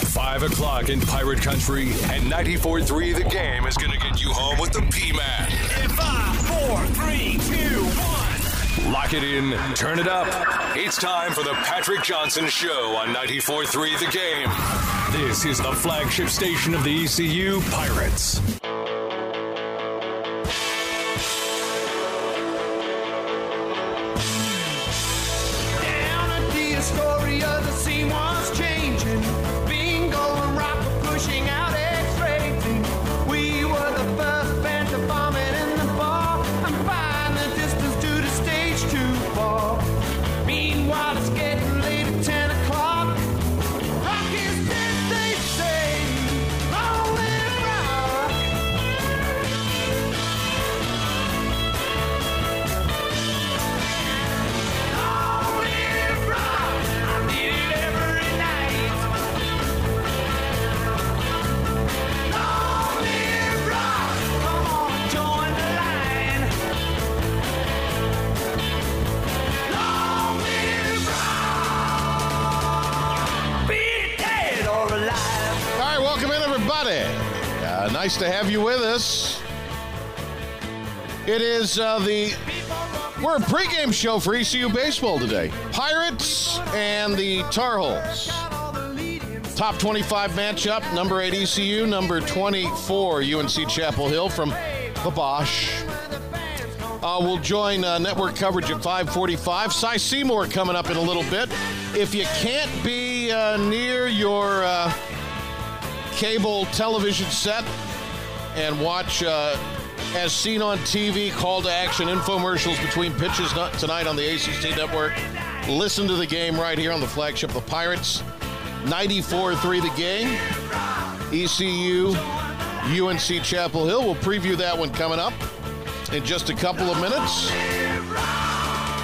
5 o'clock in Pirate Country, and 94.3 The Game is going to get you home with the P-Man. In five, four, three, two, one. Lock it in, turn it up. It's time for the Patrick Johnson Show on 94.3 The Game. This is the flagship station of the ECU Pirates. Nice to have you with us. It is uh, the we're a pregame show for ECU baseball today. Pirates and the Tar Heels. Top 25 matchup. Number eight ECU, number 24 UNC Chapel Hill from the Bosch. Uh, we'll join uh, network coverage at 5:45. Cy Seymour coming up in a little bit. If you can't be uh, near your uh, cable television set and watch uh, as seen on TV call to action infomercials between pitches tonight on the ACC network. Listen to the game right here on the flagship of the Pirates. 94-3 the game. ECU, UNC Chapel Hill. We'll preview that one coming up in just a couple of minutes.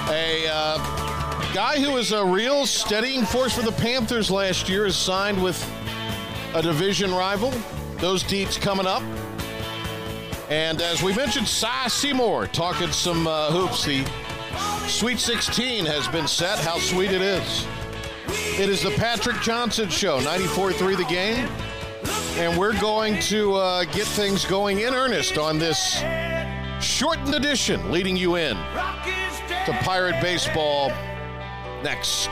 A uh, guy who was a real steadying force for the Panthers last year is signed with a division rival. Those deets coming up. And as we mentioned, Cy Seymour talking some uh, hoops. The Sweet 16 has been set. How sweet it is. It is the Patrick Johnson Show, 94.3 the game. And we're going to uh, get things going in earnest on this shortened edition, leading you in to Pirate Baseball next.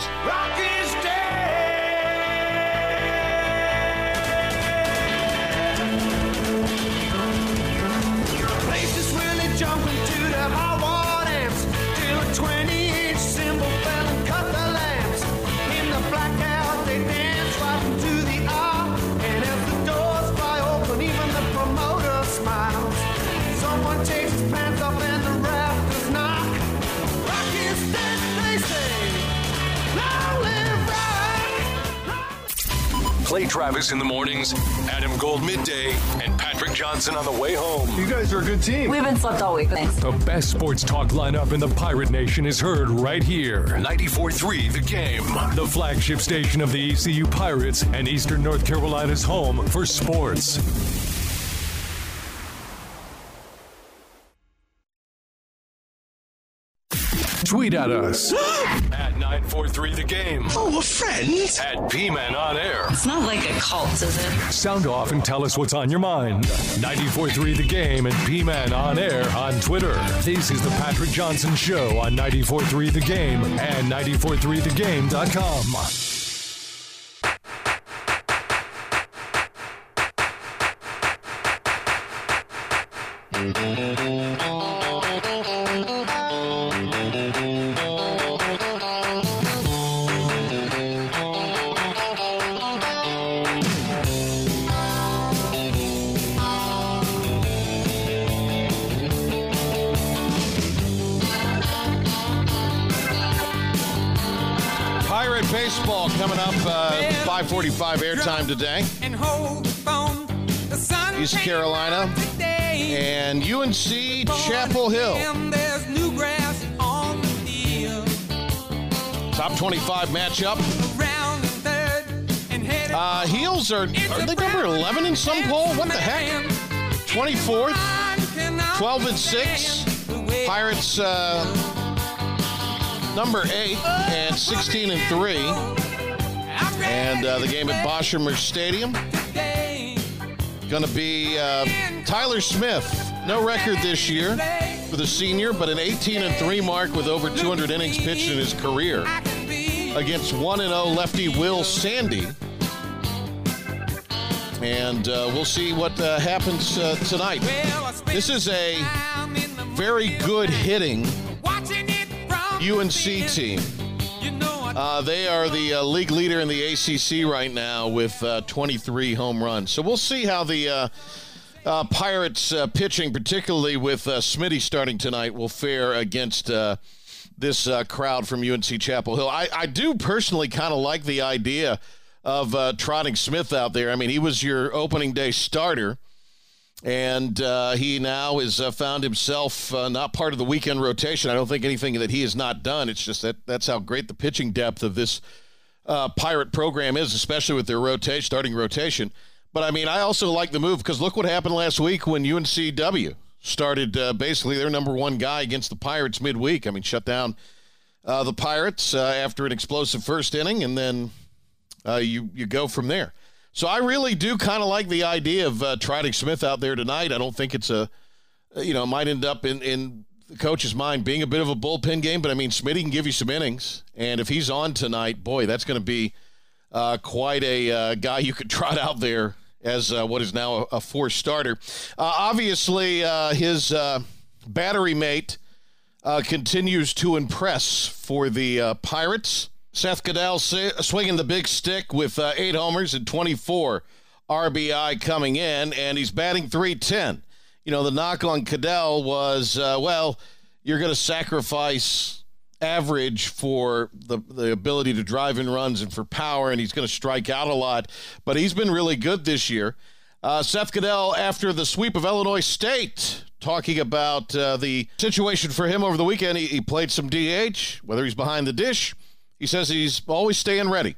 Play Travis in the mornings, Adam Gold midday, and Patrick Johnson on the way home. You guys are a good team. We haven't slept all week, thanks. The best sports talk lineup in the Pirate Nation is heard right here. 94.3 The Game, the flagship station of the ECU Pirates and Eastern North Carolina's home for sports. Tweet at us at 943 The Game. Oh, a friend? At P-Man on air. It's not like a cult, is it? Sound off and tell us what's on your mind. 94.3 The Game and P-Man on air on Twitter. This is the Patrick Johnson Show on 94.3 The Game and 94.3thegame.com. 545 airtime today. And hold the phone. The sun East Carolina and UNC Chapel Hill. And there's new grass on the. Top 25 matchup. Around the third and headed Uh, Heels are, are they number 11 in some poll? What the heck? 24th, 12 and 6. Pirates uh, number 8 and 16 and 3. And uh, the game at Boshamer Stadium. Going to be uh, Tyler Smith. No record this year for the senior, but an 18 and 3 mark with over 200 innings pitched in his career against 1 0 lefty Will Sandy. And uh, we'll see what uh, happens uh, tonight. This is a very good hitting UNC team. Uh, they are the uh, league leader in the ACC right now with uh, 23 home runs. So we'll see how the uh, uh, Pirates uh, pitching, particularly with Smitty starting tonight, will fare against this crowd from UNC Chapel Hill. I, I do personally kind of like the idea of trotting Smith out there. I mean, he was your opening day starter and uh, he now has uh, found himself uh, not part of the weekend rotation. I don't think anything that he has not done. It's just that that's how great the pitching depth of this uh, Pirate program is, especially with their rotation, starting rotation. But I mean, I also like the move because look what happened last week when UNCW started uh, basically their number one guy against the Pirates midweek. I mean, shut down uh, the Pirates after an explosive first inning, and then you you go from there. So I really do kind of like the idea of uh, Trotting Smith out there tonight. I don't think it's a, you know, might end up in, in the coach's mind being a bit of a bullpen game, but I mean, Smitty can give you some innings. And if he's on tonight, boy, that's going to be uh, quite a uh, guy you could trot out there as uh, what is now a, a four starter. Uh, obviously, uh, his battery mate continues to impress for the Pirates. Seth Caddell swinging the big stick with uh, eight homers and 24 RBI coming in, and he's batting 310. You know, the knock on Caddell was, uh, well, you're going to sacrifice average for the, the ability to drive in runs and for power, and he's going to strike out a lot. But he's been really good this year. Uh, Seth Caddell, after the sweep of Illinois State, talking about uh, the situation for him over the weekend. He, he played some DH, whether he's behind the dish he says he's always staying ready.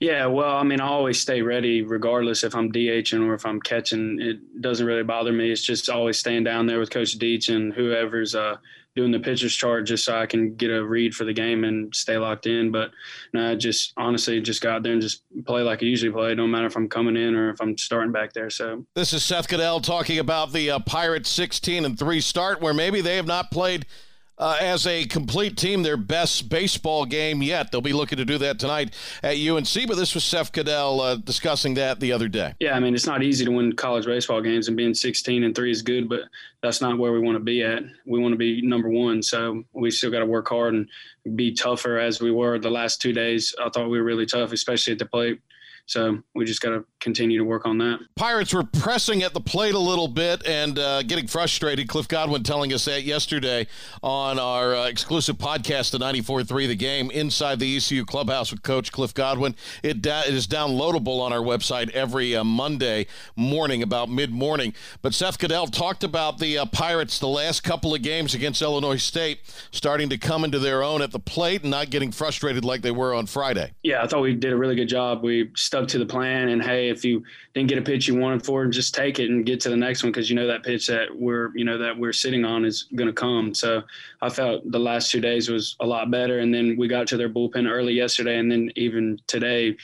Yeah, well, I mean, I always stay ready regardless if I'm DHing or if I'm catching. It doesn't really bother me. It's just always staying down there with Coach Deach and whoever's uh, doing the pitcher's chart just so I can get a read for the game and stay locked in. But no, I just honestly just go out there and just play like I usually play. No matter if I'm coming in or if I'm starting back there. So this is Seth Caddell talking about the uh, Pirates 16 and three start, where maybe they have not played – uh, as a complete team their best baseball game yet. They'll be looking to do that tonight at UNC, but this was Seth Caddell uh, discussing that the other day. Yeah, I mean, it's not easy to win college baseball games, and being 16 and 3 is good, but that's not where we want to be at. We want to be number one, so we still got to work hard and be tougher as we were the last two days. I thought we were really tough, especially at the plate. So we just got to continue to work on that. Pirates were pressing at the plate a little bit and uh, getting frustrated. Cliff Godwin telling us that yesterday on our uh, exclusive podcast, the 94.3 The Game, inside the ECU clubhouse with Coach Cliff Godwin. It, da- it is downloadable on our website every uh, Monday morning, about mid morning. But Seth Caddell talked about the uh, Pirates the last couple of games against Illinois State starting to come into their own at the plate and not getting frustrated like they were on Friday. Yeah, I thought we did a really good job. We stuck stuck to the plan and hey if you didn't get a pitch you wanted for just take it and get to the next one because you know that pitch that we're you know that we're sitting on is going to come. So i felt the last two days was a lot better. And then we got to their bullpen early yesterday and then even today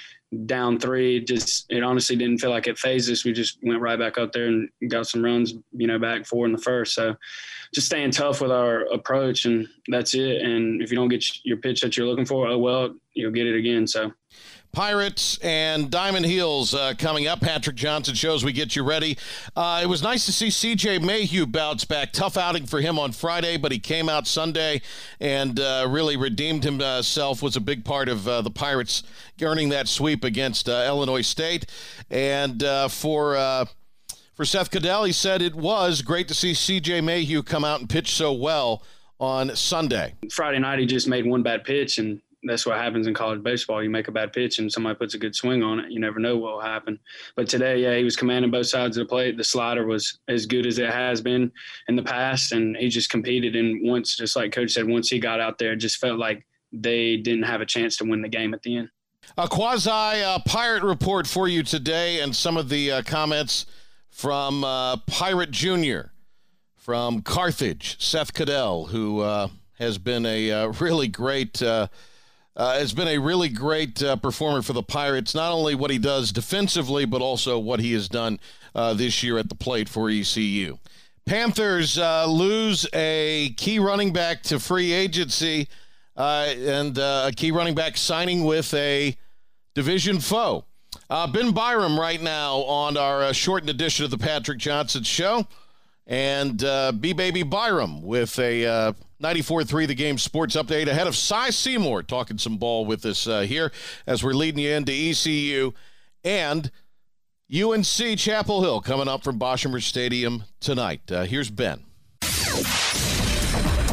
down three just it honestly didn't feel like it phased us. We just went right back up there and got some runs you know back four in the first. So just staying tough with our approach and that's it. And if you don't get your pitch that you're looking for oh well you'll get it again. So Pirates and Diamond Heels uh, coming up. Patrick Johnson shows we get you ready. Uh, it was nice to see CJ Mayhew bounce back. Tough outing for him on Friday, but he came out Sunday and uh, really redeemed himself. Was a big part of uh, the Pirates earning that sweep against uh, Illinois State. And uh, for for Seth Caddell, he said it was great to see CJ Mayhew come out and pitch so well on Sunday. Friday night, he just made one bad pitch and that's what happens in college baseball. You make a bad pitch and somebody puts a good swing on it. You never know what will happen. But today, yeah, he was commanding both sides of the plate. The slider was as good as it has been in the past, and he just competed. And once, just like Coach said, once he got out there, it just felt like they didn't have a chance to win the game at the end. A quasi uh, pirate report for you today, and some of the uh, comments from uh, Pirate Junior from Carthage, Seth Caddell, who uh, has been a uh, really great uh, has been a really great uh, performer for the Pirates. Not only what he does defensively, but also what he has done uh, this year at the plate for ECU. Panthers uh, lose a key running back to free agency uh, and uh, a key running back signing with a division foe. ben Byram right now on our shortened edition of the Patrick Johnson Show. And B Baby Byram with a 94.3 The Game Sports Update ahead of Cy Seymour talking some ball with us uh, here as we're leading you into ECU and UNC Chapel Hill coming up from Boshamer Stadium tonight. Uh, here's Ben.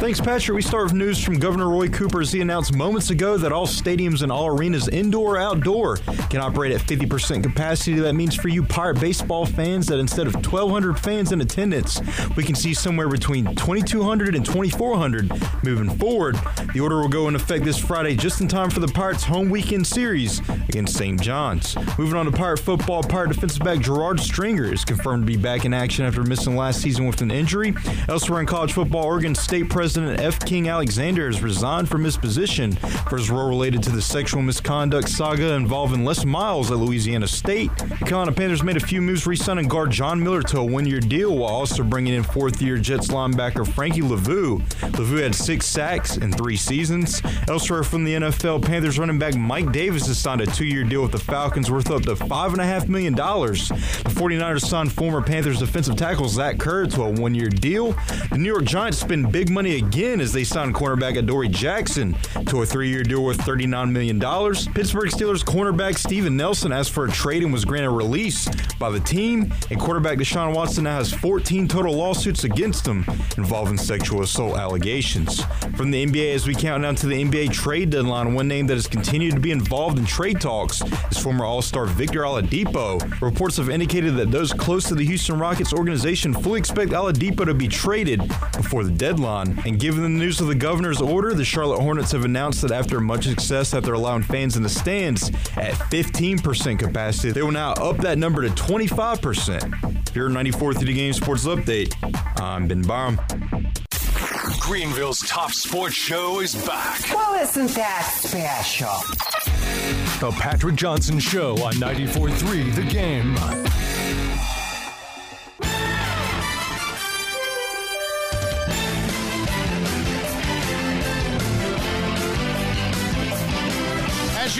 Thanks, Patrick. We start with news from Governor Roy Cooper as he announced moments ago that all stadiums and all arenas, indoor or outdoor, can operate at 50% capacity. That means for you Pirate baseball fans that instead of 1,200 fans in attendance, we can see somewhere between 2,200 and 2,400 moving forward. The order will go into effect this Friday just in time for the Pirates' home weekend series against St. John's. Moving on to Pirate football, Pirate defensive back Gerard Stringer is confirmed to be back in action after missing last season with an injury. Elsewhere in college football, Oregon State President President F. King Alexander has resigned from his position for his role related to the sexual misconduct saga involving Les Miles at Louisiana State. The Carolina Panthers made a few moves re-signing guard John Miller to a one-year deal while also bringing in fourth-year Jets linebacker Frankie Luvu. Luvu had six sacks in three seasons. Elsewhere from the NFL, Panthers running back Mike Davis has signed a two-year deal with the Falcons worth up to $5.5 million. The 49ers signed former Panthers defensive tackle Zach Kerr to a one-year deal. The New York Giants spend big money again as they signed cornerback Adoree Jackson to a three-year deal worth $39 million. Pittsburgh Steelers cornerback Steven Nelson asked for a trade and was granted release by the team. And quarterback Deshaun Watson now has 14 total lawsuits against him involving sexual assault allegations. From the NBA, as we count down to the NBA trade deadline, one name that has continued to be involved in trade talks is former All-Star Victor Oladipo. Reports have indicated that those close to the Houston Rockets organization fully expect Oladipo to be traded before the deadline. And given the news of the governor's order, the Charlotte Hornets have announced that after much success after allowing fans in the stands at 15% capacity, they will now up that number to 25%. Here 94 through the Game Sports Update, I'm Ben Byram. Greenville's top sports show is back. Well, isn't that special? The Patrick Johnson Show on 94.3 The Game.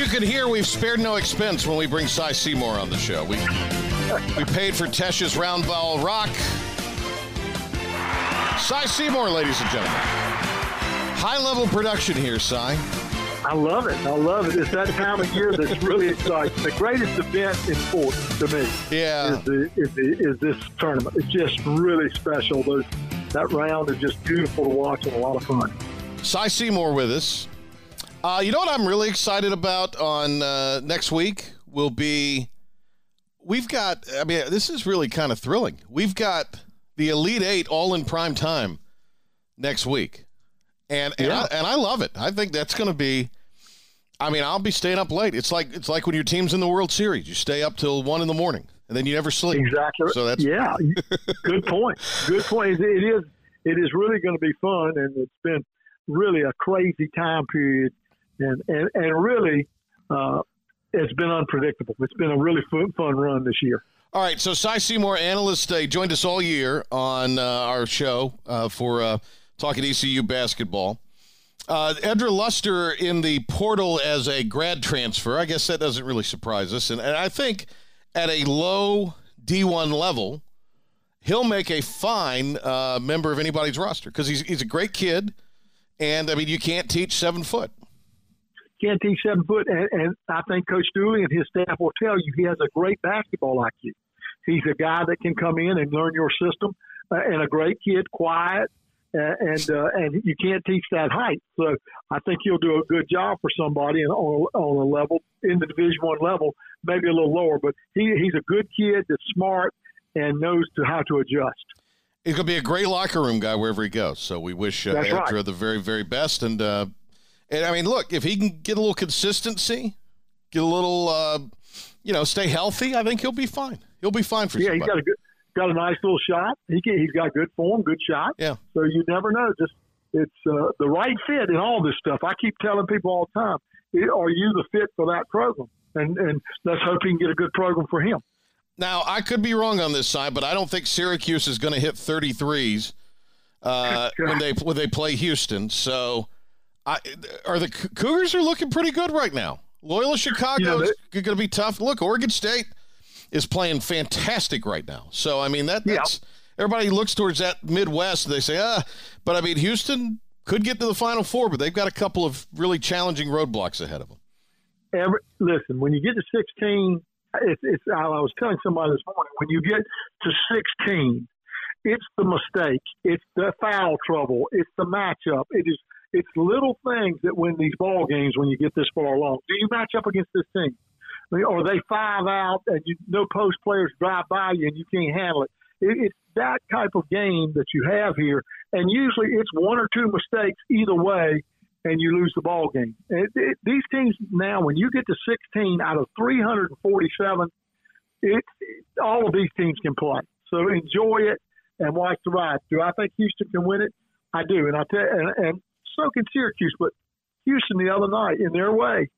You can hear, we've spared no expense when we bring Cy Seymour on the show. We we paid for Tesh's Roundball Rock. Cy Seymour, ladies and gentlemen. High level production here, Cy. I love it. I love it. It's that time of year that's really exciting. The greatest event in sports to me Yeah. is, the, is, the, is this tournament. It's just really special. Those, that round is just beautiful to watch and a lot of fun. Cy Seymour with us. Uh, you know what I'm really excited about on uh, next week will be we've got. I mean, this is really kind of thrilling. We've got the Elite Eight all in prime time next week, and and, I, and I love it. I think that's going to be. I mean, I'll be staying up late. It's like it's like when your team's in the World Series. You stay up till one in the morning, and then you never sleep. Exactly. So that's yeah. Good point. Good point. It is. It is really going to be fun, and it's been really a crazy time period, and and and really, uh, it's been unpredictable. It's been a really fun, fun run this year. All right, so Cy Seymour, analyst, uh, joined us all year on uh, our show uh, for uh, talking ECU basketball. Uh, Edra Luster in the portal as a grad transfer. I guess that doesn't really surprise us. And, and I think at a low D1 level, he'll make a fine uh, member of anybody's roster because he's, he's a great kid. And, I mean, you can't teach seven foot. Can't teach seven foot, and, and I think Coach Dooley and his staff will tell you he has a great basketball IQ. He's a guy that can come in and learn your system, uh, and a great kid, quiet, uh, and uh, and you can't teach that height. So I think he'll do a good job for somebody on a, on a level in the Division One level, maybe a little lower. But he he's a good kid that's smart and knows to how to adjust. He's going to be a great locker room guy wherever he goes. So we wish uh, That's right. The very, very best. And uh, and I mean, look, if he can get a little consistency, get a little, uh, you know, stay healthy, I think he'll be fine. He'll be fine for sure. Yeah, he's somebody. got a good got a nice little shot. He can, he's got good form, good shot. Yeah. So you never know. Just it's uh, the right fit in all this stuff. I keep telling people all the time, are you the fit for that program? And and let's hope he can get a good program for him. Now I could be wrong on this side, but I don't think Syracuse is going to hit 33s uh, when they when they play Houston. So, I, are the Cougars are looking pretty good right now. Loyola Chicago is going to be tough. Look, Oregon State is playing fantastic right now. So I mean that that's yeah. everybody looks towards that Midwest. They say ah, but I mean Houston could get to the Final Four, but they've got a couple of really challenging roadblocks ahead of them. Every, listen, when you get to 16, it's, it's, I was telling somebody this morning, when you get to 16, it's the mistake, it's the foul trouble, it's the matchup. It is it's little things that win these ball games when you get this far along. Do you match up against this team? Or they five out and you no post players drive by you and you can't handle it. it. It's that type of game that you have here, and usually it's one or two mistakes either way, and you lose the ball game. It, it, these teams now, when you get to 16 out of 347, it, all of these teams can play. So enjoy it and watch the ride. Do I think Houston can win it? I do, and I tell, and, and so can Syracuse. But Houston the other night, in their way,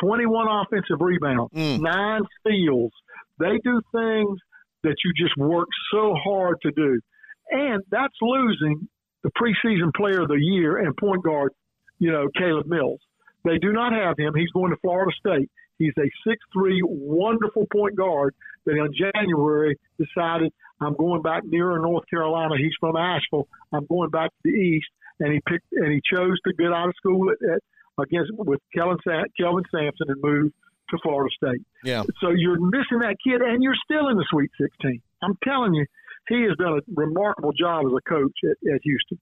21 offensive rebounds, mm. nine steals. They do things that you just work so hard to do, and that's losing the preseason player of the year and point guard, you know, Caleb Mills. They do not have him. He's going to Florida State. He's a six-three, wonderful point guard that in January decided I'm going back nearer North Carolina. He's from Asheville. I'm going back to the East, and he picked and he chose to get out of school at, at against with Kelvin, Kelvin Sampson and move to Florida State. Yeah. So you're missing that kid, and you're still in the Sweet 16. I'm telling you, he has done a remarkable job as a coach at, at Houston.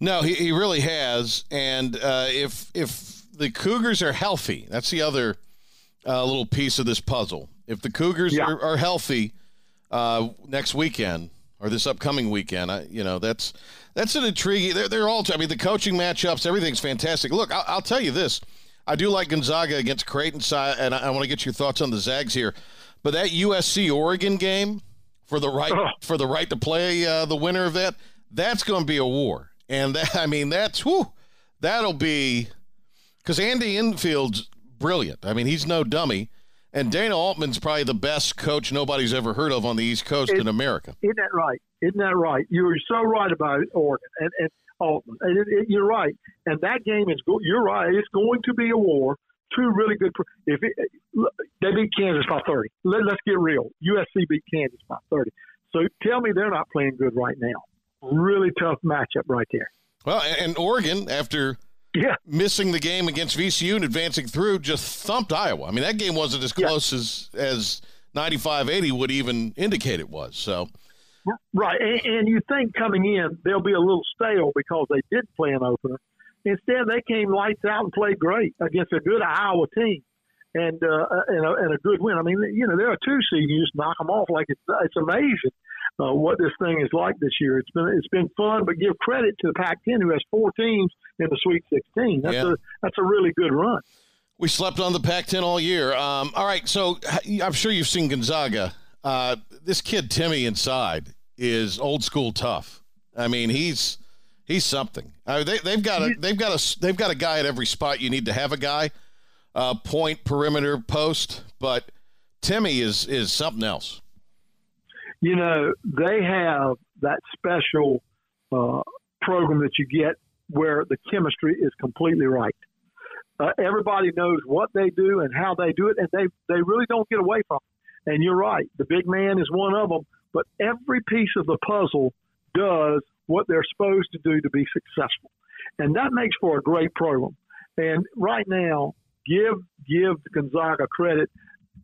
No, he, he really has. And uh, if if the Cougars are healthy, that's the other uh, little piece of this puzzle. If the Cougars yeah. are, are, healthy uh, next weekend or this upcoming weekend, I, you know that's that's an intriguing. They're, they're all. I mean, the coaching matchups, everything's fantastic. Look, I'll, I'll tell you this. I do like Gonzaga against Creighton, and I, I want to get your thoughts on the Zags here. But that USC Oregon game for the right oh. for the right to play uh, the winner of that, that's going to be a war. And that, I mean, that's whoo, that'll be because Andy Enfield's brilliant. I mean, he's no dummy. And Dana Altman's probably the best coach nobody's ever heard of on the East Coast it, in America. Isn't that right? Isn't that right? You're so right about Oregon and, and Altman. And it, it, you're right. And that game is go- you're right. It's going to be a war. Two really good. If it, they beat Kansas by 30, Let, let's get real. USC beat Kansas by 30. So tell me they're not playing good right now. Really tough matchup right there. Well, and Oregon after yeah. missing the game against VCU and advancing through, just thumped Iowa. I mean, that game wasn't as close yeah. as as 95-80 would even indicate it was. So, right, and, and, you think coming in they'll be a little stale because they did play an opener. Instead, they came lights out and played great against a good Iowa team. And, uh, and, a, and a good win. I mean, you know, they're a two seed. You just knock them off like it's it's amazing uh, what this thing is like this year. It's been it's been fun, but give credit to the Pac-10 who has four teams in the Sweet 16. That's yeah. a that's a really good run. We slept on the Pac-10 all year. Um, all right, so I'm sure you've seen Gonzaga. Uh, this kid Timme inside is old school tough. I mean, he's he's something. Uh, they, have got a they've got a they've got a guy at every spot you need to have a guy. Uh, point, perimeter, post, but Timme is is something else you know, they have that special uh, program that you get where the chemistry is completely right. Uh, everybody knows what they do and how they do it, and they they really don't get away from it. And you're right, the big man is one of them, but every piece of the puzzle does what they're supposed to do to be successful, and that makes for a great program. And right now, give give Gonzaga credit.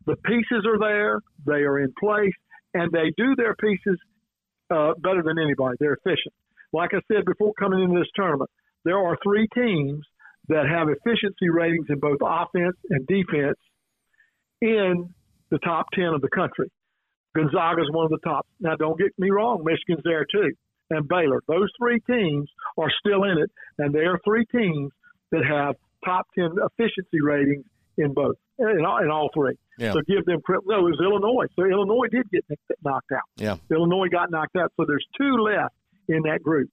The pieces are there; they are in place and they do their pieces uh, better than anybody. They're efficient. Like I said before coming into this tournament, there are three teams that have efficiency ratings in both offense and defense in the top 10 of the country. Gonzaga is one of the top. Now, don't get me wrong, Michigan's there too, and Baylor. Those three teams are still in it, and they are three teams that have top 10 efficiency ratings in both, in all, in all three. Yeah. So give them credit. No, it was Illinois. So Illinois did get knocked out. Yeah. Illinois got knocked out. So there's two left in that group.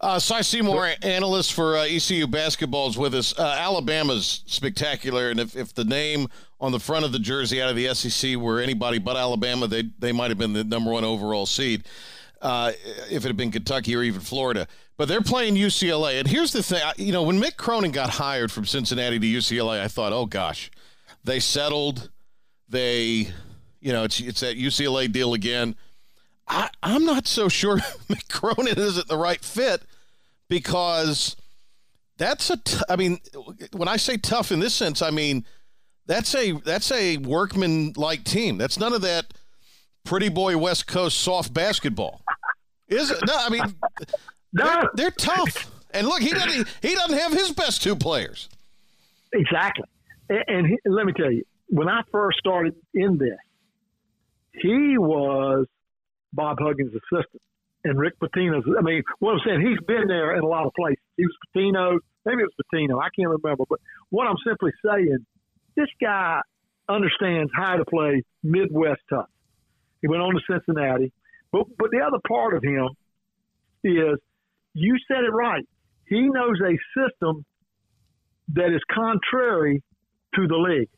Uh, Cy Seymour, analyst for uh, ECU basketball, is with us. Uh, Alabama's spectacular, and if, if the name on the front of the jersey out of the SEC were anybody but Alabama, they they might have been the number one overall seed. Uh, if it had been Kentucky or even Florida, but they're playing UCLA. And here's the thing: you know, when Mick Cronin got hired from Cincinnati to UCLA, I thought, oh gosh, they settled. They, you know, it's it's that UCLA deal again I, I'm not so sure Mick Cronin isn't the right fit because that's a. T- I mean, when I say tough in this sense, I mean that's a that's a workman like team. That's none of that pretty boy West Coast soft basketball. Is it? No, I mean. They're, they're tough. And look, he doesn't he doesn't have his best two players. Exactly. And, and he, let me tell you, when I first started in this, he was Bob Huggins' assistant. And Rick Pitino's, I mean, what I'm saying, he's been there in a lot of places. He was Pitino, maybe it was Pitino, I can't remember. But what I'm simply saying, this guy understands how to play Midwest tough. He went on to Cincinnati. But, but the other part of him is, you said it right. He knows a system that is contrary to the league.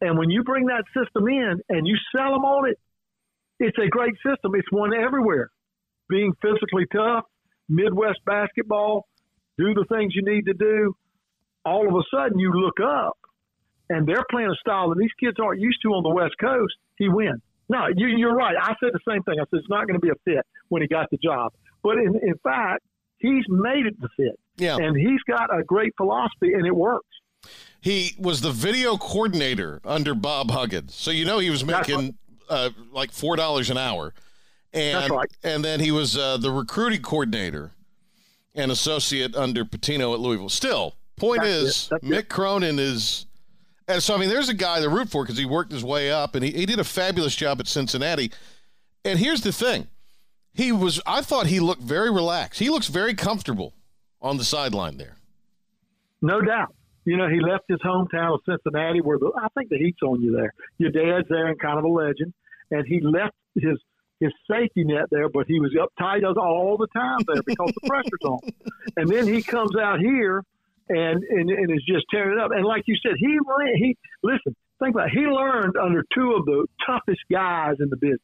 And when you bring that system in and you sell them on it, it's a great system. It's one everywhere. Being physically tough, Midwest basketball, do the things you need to do. All of a sudden, you look up and they're playing a style that these kids aren't used to on the West Coast. He wins. No, you, are right. I said the same thing. I said it's not going to be a fit when he got the job. But in, in fact, he's made it to fit. Yeah. And he's got a great philosophy, and it works. He was the video coordinator under Bob Huggins. So you know he was making uh, like four dollars an hour, and right. and then he was uh, the recruiting coordinator and associate under Pitino at Louisville. Still, point That's is, Mick it. Cronin is. And so, I mean, there's a guy to root for because he worked his way up and he, he did a fabulous job at Cincinnati. And here's the thing he was, I thought he looked very relaxed. He looks very comfortable on the sideline there. No doubt you know, he left his hometown of Cincinnati, where the, I think the heat's on you there. Your dad's there and kind of a legend, and he left his his safety net there, but he was uptight all the time there because the pressure's on. And then he comes out here and, and and is just tearing it up. And like you said, he he listen, think about it, he learned under two of the toughest guys in the business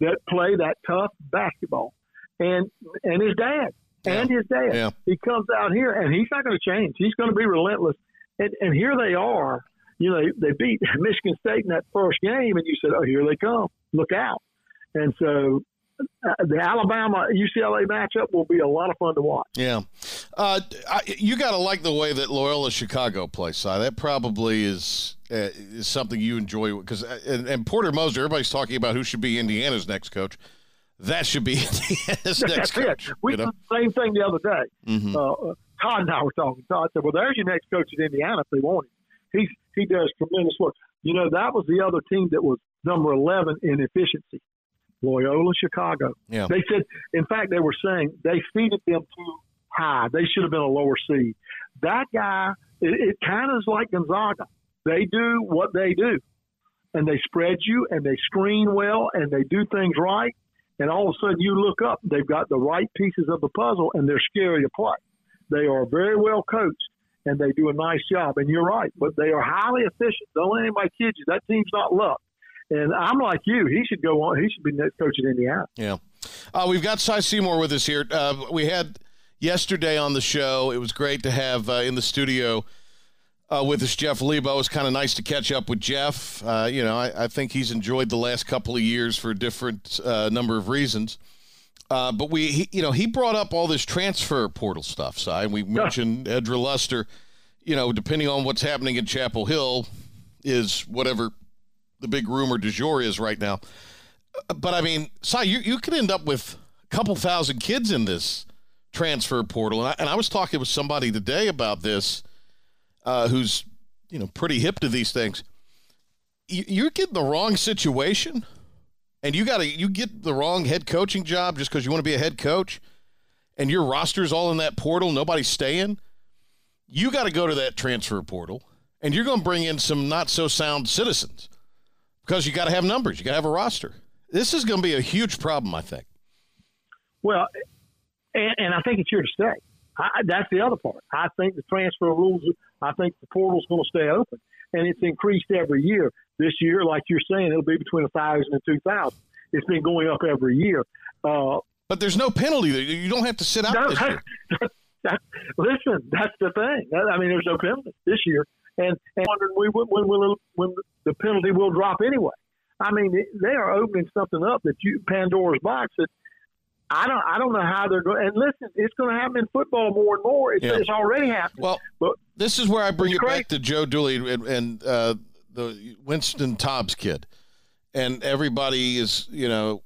that play that tough basketball, and and his dad and his dad. Yeah. He comes out here and he's not going to change. He's going to be relentless. And, and here they are. You know, they beat Michigan State in that first game, and you said, "Oh, here they come! Look out!" And so the Alabama UCLA matchup will be a lot of fun to watch. Yeah, uh, I, you got to like the way that Loyola Chicago plays. Si. That probably is uh, is something you enjoy because uh, and, and, Porter Moser. Everybody's talking about who should be Indiana's next coach. That should be Indiana's next coach. We you know? did the same thing the other day. Mm-hmm. Uh, Todd and I were talking. Todd said, "Well, there's your next coach at Indiana if they want him. He's he does tremendous work. You know, that was the other team that was number 11 in efficiency. Loyola Chicago. Yeah. They said, in fact, they were saying they seeded them too high. They should have been a lower seed. That guy, it, it kind of is like Gonzaga. They do what they do, and they spread you, and they screen well, and they do things right. And all of a sudden, you look up, they've got the right pieces of the puzzle, and they're scary to play. They are very well coached and they do a nice job. And you're right, but they are highly efficient. Don't let anybody kid you. That team's not luck. And I'm like you. He should go on. He should be next coach at Indiana. Yeah. Uh, we've got Cy Seymour with us here. Uh, we had yesterday on the show. It was great to have uh, in the studio uh, with us Jeff Lebo. It was kind of nice to catch up with Jeff. Uh, you know, I, I, think he's enjoyed the last couple of years for a different uh, number of reasons. Uh, but we, he, you know, he brought up all this transfer portal stuff. So we mentioned yeah. Edra Luster. You know, depending on what's happening in Chapel Hill, is whatever the big rumor du jour is right now. But I mean, Si, you you could end up with a couple thousand kids in this transfer portal, and I, and I was talking with somebody today about this, uh, who's you know pretty hip to these things. You, you're getting the wrong situation and you got to you get the wrong head coaching job just because you want to be a head coach, and your roster's all in that portal, nobody's staying. You got to go to that transfer portal, and you're going to bring in some not so sound citizens because you got to have numbers, you got to have a roster. This is going to be a huge problem, I think. Well, and, and I think it's here to stay. I, that's the other part. I think the transfer rules. I think the portal's going to stay open, and it's increased every year. This year, like you're saying, it'll be between a thousand and two thousand. It's been going up every year. Uh, but there's no penalty. There. You don't have to sit out. No, this year. that, listen, that's the thing. I mean, there's no penalty this year, and and wondering when when will when the penalty will drop anyway. I mean, they are opening something up that you Pandora's box that I don't I don't know how they're going. And listen, it's going to happen in football more and more. It's, yeah. it's already happening. Well, but this is where I bring it crazy. back to Joe Dooley and, and uh, the Wynston Tabbs kid, and everybody is you know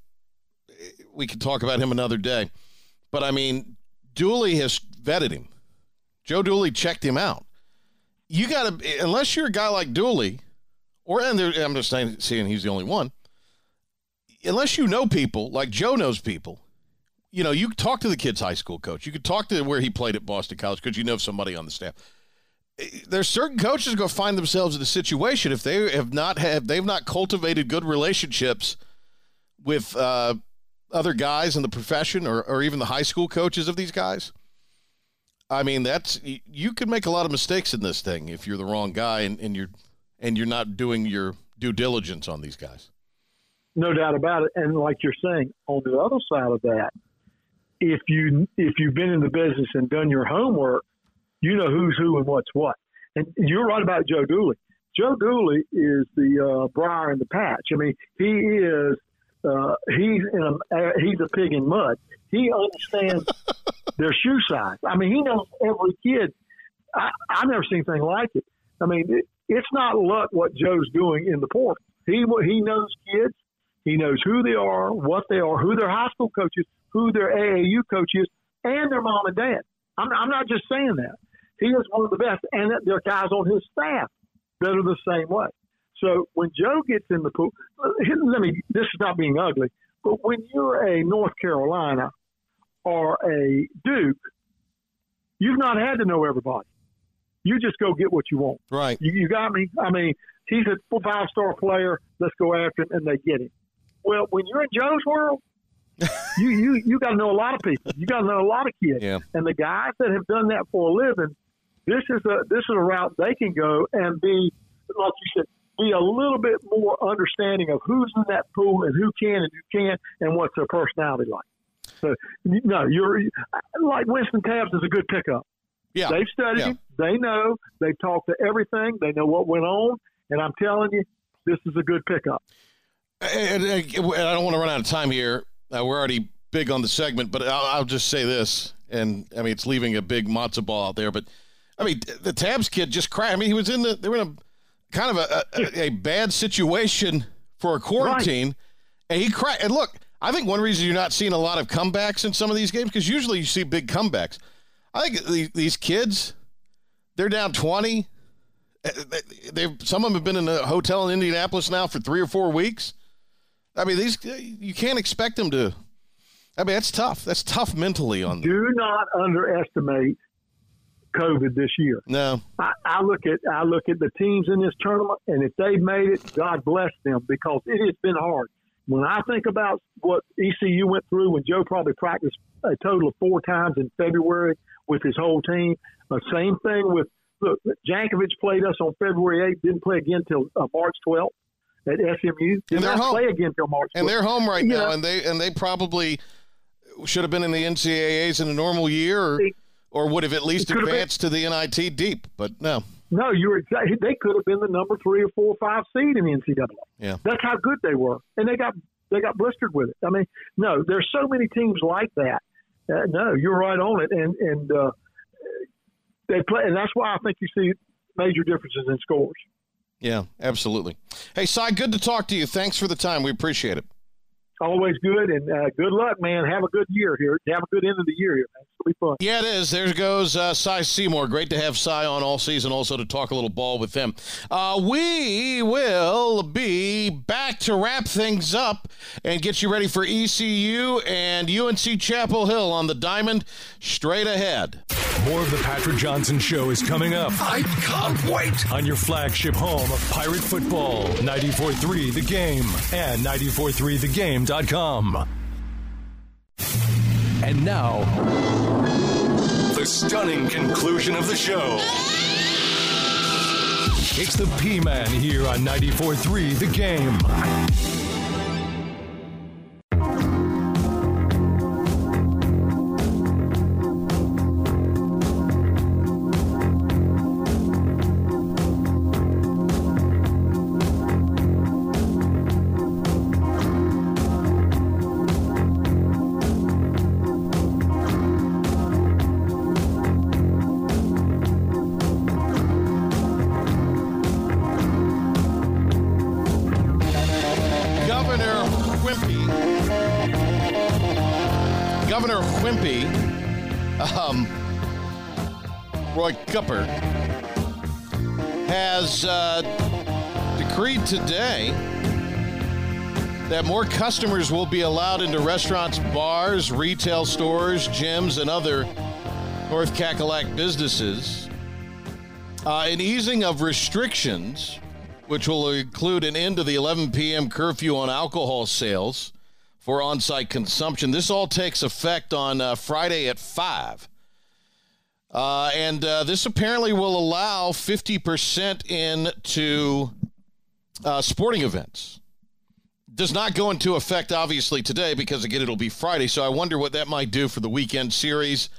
we could talk about him another day, but I mean Dooley has vetted him. Joe Dooley checked him out. You got to unless you're a guy like Dooley, or and I'm just saying, seeing he's the only one. Unless you know people like Joe knows people you know, you talk to the kid's high school coach. You could talk to where he played at Boston College because you know somebody on the staff. There's certain coaches going to find themselves in a situation if they have not have they've not cultivated good relationships with uh, other guys in the profession or, or even the high school coaches of these guys. I mean, that's you can make a lot of mistakes in this thing if you're the wrong guy and, and you're and you're not doing your due diligence on these guys. No doubt about it. And like you're saying, on the other side of that, if you if you've been in the business and done your homework, you know who's who and what's what. And you're right about Joe Dooley. Joe Dooley is the uh, briar in the patch. I mean, he is uh, he's in a he's a pig in mud. He understands their shoe size. I mean, he knows every kid. I, I've never seen anything like it. I mean, it, it's not luck what Joe's doing in the portal. He he knows kids. He knows who they are, what they are, who their high school coaches, who their AAU coach is, and their mom and dad. I'm, I'm not just saying that. He is one of the best, and there are guys on his staff that are the same way. So when Joe gets in the pool, let me. This is not being ugly, but when you're a North Carolina or a Duke, you've not had to know everybody. You just go get what you want. Right. You, you got me. I mean, he's a five star player. Let's go after him, and they get him. Well, when you're in Joe's world, you you you got to know a lot of people. You got to know a lot of kids. Yeah. And the guys that have done that for a living, this is a this is a route they can go and be like you said, be a little bit more understanding of who's in that pool and who can and who can't and what's their personality like. So no, you're like Wynston Tabbs is a good pickup. Yeah. They've studied yeah. him. They know. They've talked to everything. They know what went on. And I'm telling you, this is a good pickup. And, and I don't want to run out of time here. Uh, we're already big on the segment, but I'll, I'll, just say this, and I mean it's leaving a big matzo ball out there. But I mean the Tabbs kid just cried. I mean he was in the they were in a kind of a, a, a bad situation for a quarantine, right. and he cried. And look, I think one reason you're not seeing a lot of comebacks in some of these games because usually you see big comebacks. I think these kids, they're down twenty. Uh, they some of them have been in a hotel in Indianapolis now for three or four weeks. I mean, these you can't expect them to. I mean, that's tough. That's tough mentally on. Them. Do not underestimate COVID this year. No, I, I, look at I look at the teams in this tournament, and if they've made it, God bless them because it has been hard. When I think about what ECU went through, when Joe probably practiced a total of four times in February with his whole team, the same thing with look. Jankovich played us on February 8th, didn't play again until uh, March 12th at SMU. Did they're home. play again until March. And they're home right now, and they and they probably should have been in the NCAA's in a normal year, or, or would have at least advanced to the NIT deep. But no. No, you're exactly. They could have been the number three or four or five seed in the NCAA. Yeah, that's how good they were, and they got they got blistered with it. I mean, no, there's so many teams like that. Uh, no, you're right on it, and and uh, they play, and that's why I think you see major differences in scores. Yeah, absolutely. Hey, Cy, good to talk to you. Thanks for the time. We appreciate it. Always good, and uh, good luck, man. Have a good year here. Have a good end of the year here, man. It'll be fun. Yeah, it is. There goes uh, Cy Seymour. Great to have Cy on all season, also to talk a little ball with him. Uh, we will be back to wrap things up and get you ready for ECU and UNC Chapel Hill on the Diamond straight ahead. More of the Patrick Johnson Show is coming up. I can't wait. On your flagship home of Pirate Football, 94.3 The Game and 94.3TheGame.com. And now, the stunning conclusion of the show. It's the P Man here on 94.3 The Game. Today that more customers will be allowed into restaurants, bars, retail stores, gyms, and other North Cackalack businesses. Uh, an easing of restrictions which will include an end to the 11 p.m. curfew on alcohol sales for on site consumption. This all takes effect on uh, Friday at 5. Uh, and uh, this apparently will allow 50% into uh, sporting events. Does not go into effect, obviously, today because, again, it'll be Friday. So I wonder what that might do for the weekend series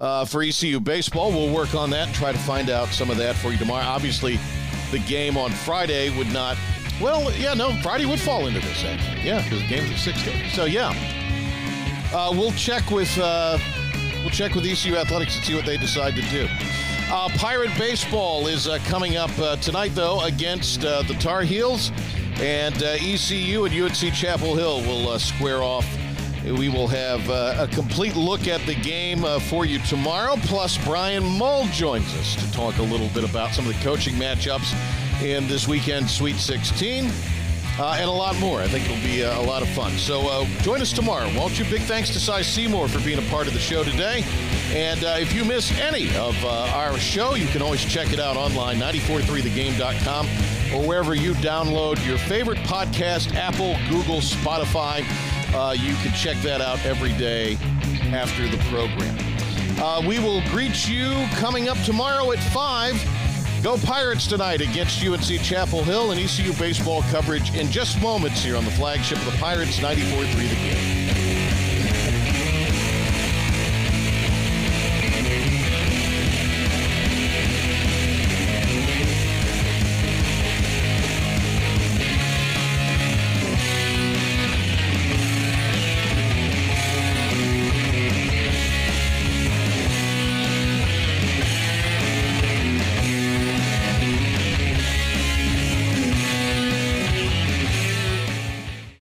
uh, for ECU baseball. We'll work on that and try to find out some of that for you tomorrow. Obviously, the game on Friday would not. Well, yeah, no, Friday would fall into this, actually. Yeah, because the game's at six thirty. So yeah, uh, we'll check with uh, we'll check with ECU Athletics and see what they decide to do. Uh, Pirate baseball is uh, coming up uh, tonight, though, against uh, the Tar Heels, and uh, ECU and UNC Chapel Hill will uh, square off. We will have a complete look at the game for you tomorrow. Plus, Brian Mull joins us to talk a little bit about some of the coaching matchups in this weekend Sweet 16 uh, and a lot more. I think it'll be uh, a lot of fun. So uh, join us tomorrow, won't you? Big thanks to Cy Seymour for being a part of the show today. And uh, if you miss any of uh, our show, you can always check it out online, 943thegame.com, or wherever you download your favorite podcast, Apple, Google, Spotify. Uh, you can check that out every day after the program. Uh, we will greet you coming up tomorrow at 5. Go Pirates tonight against UNC Chapel Hill and ECU baseball coverage in just moments here on the flagship of the Pirates, 94.3 The Game.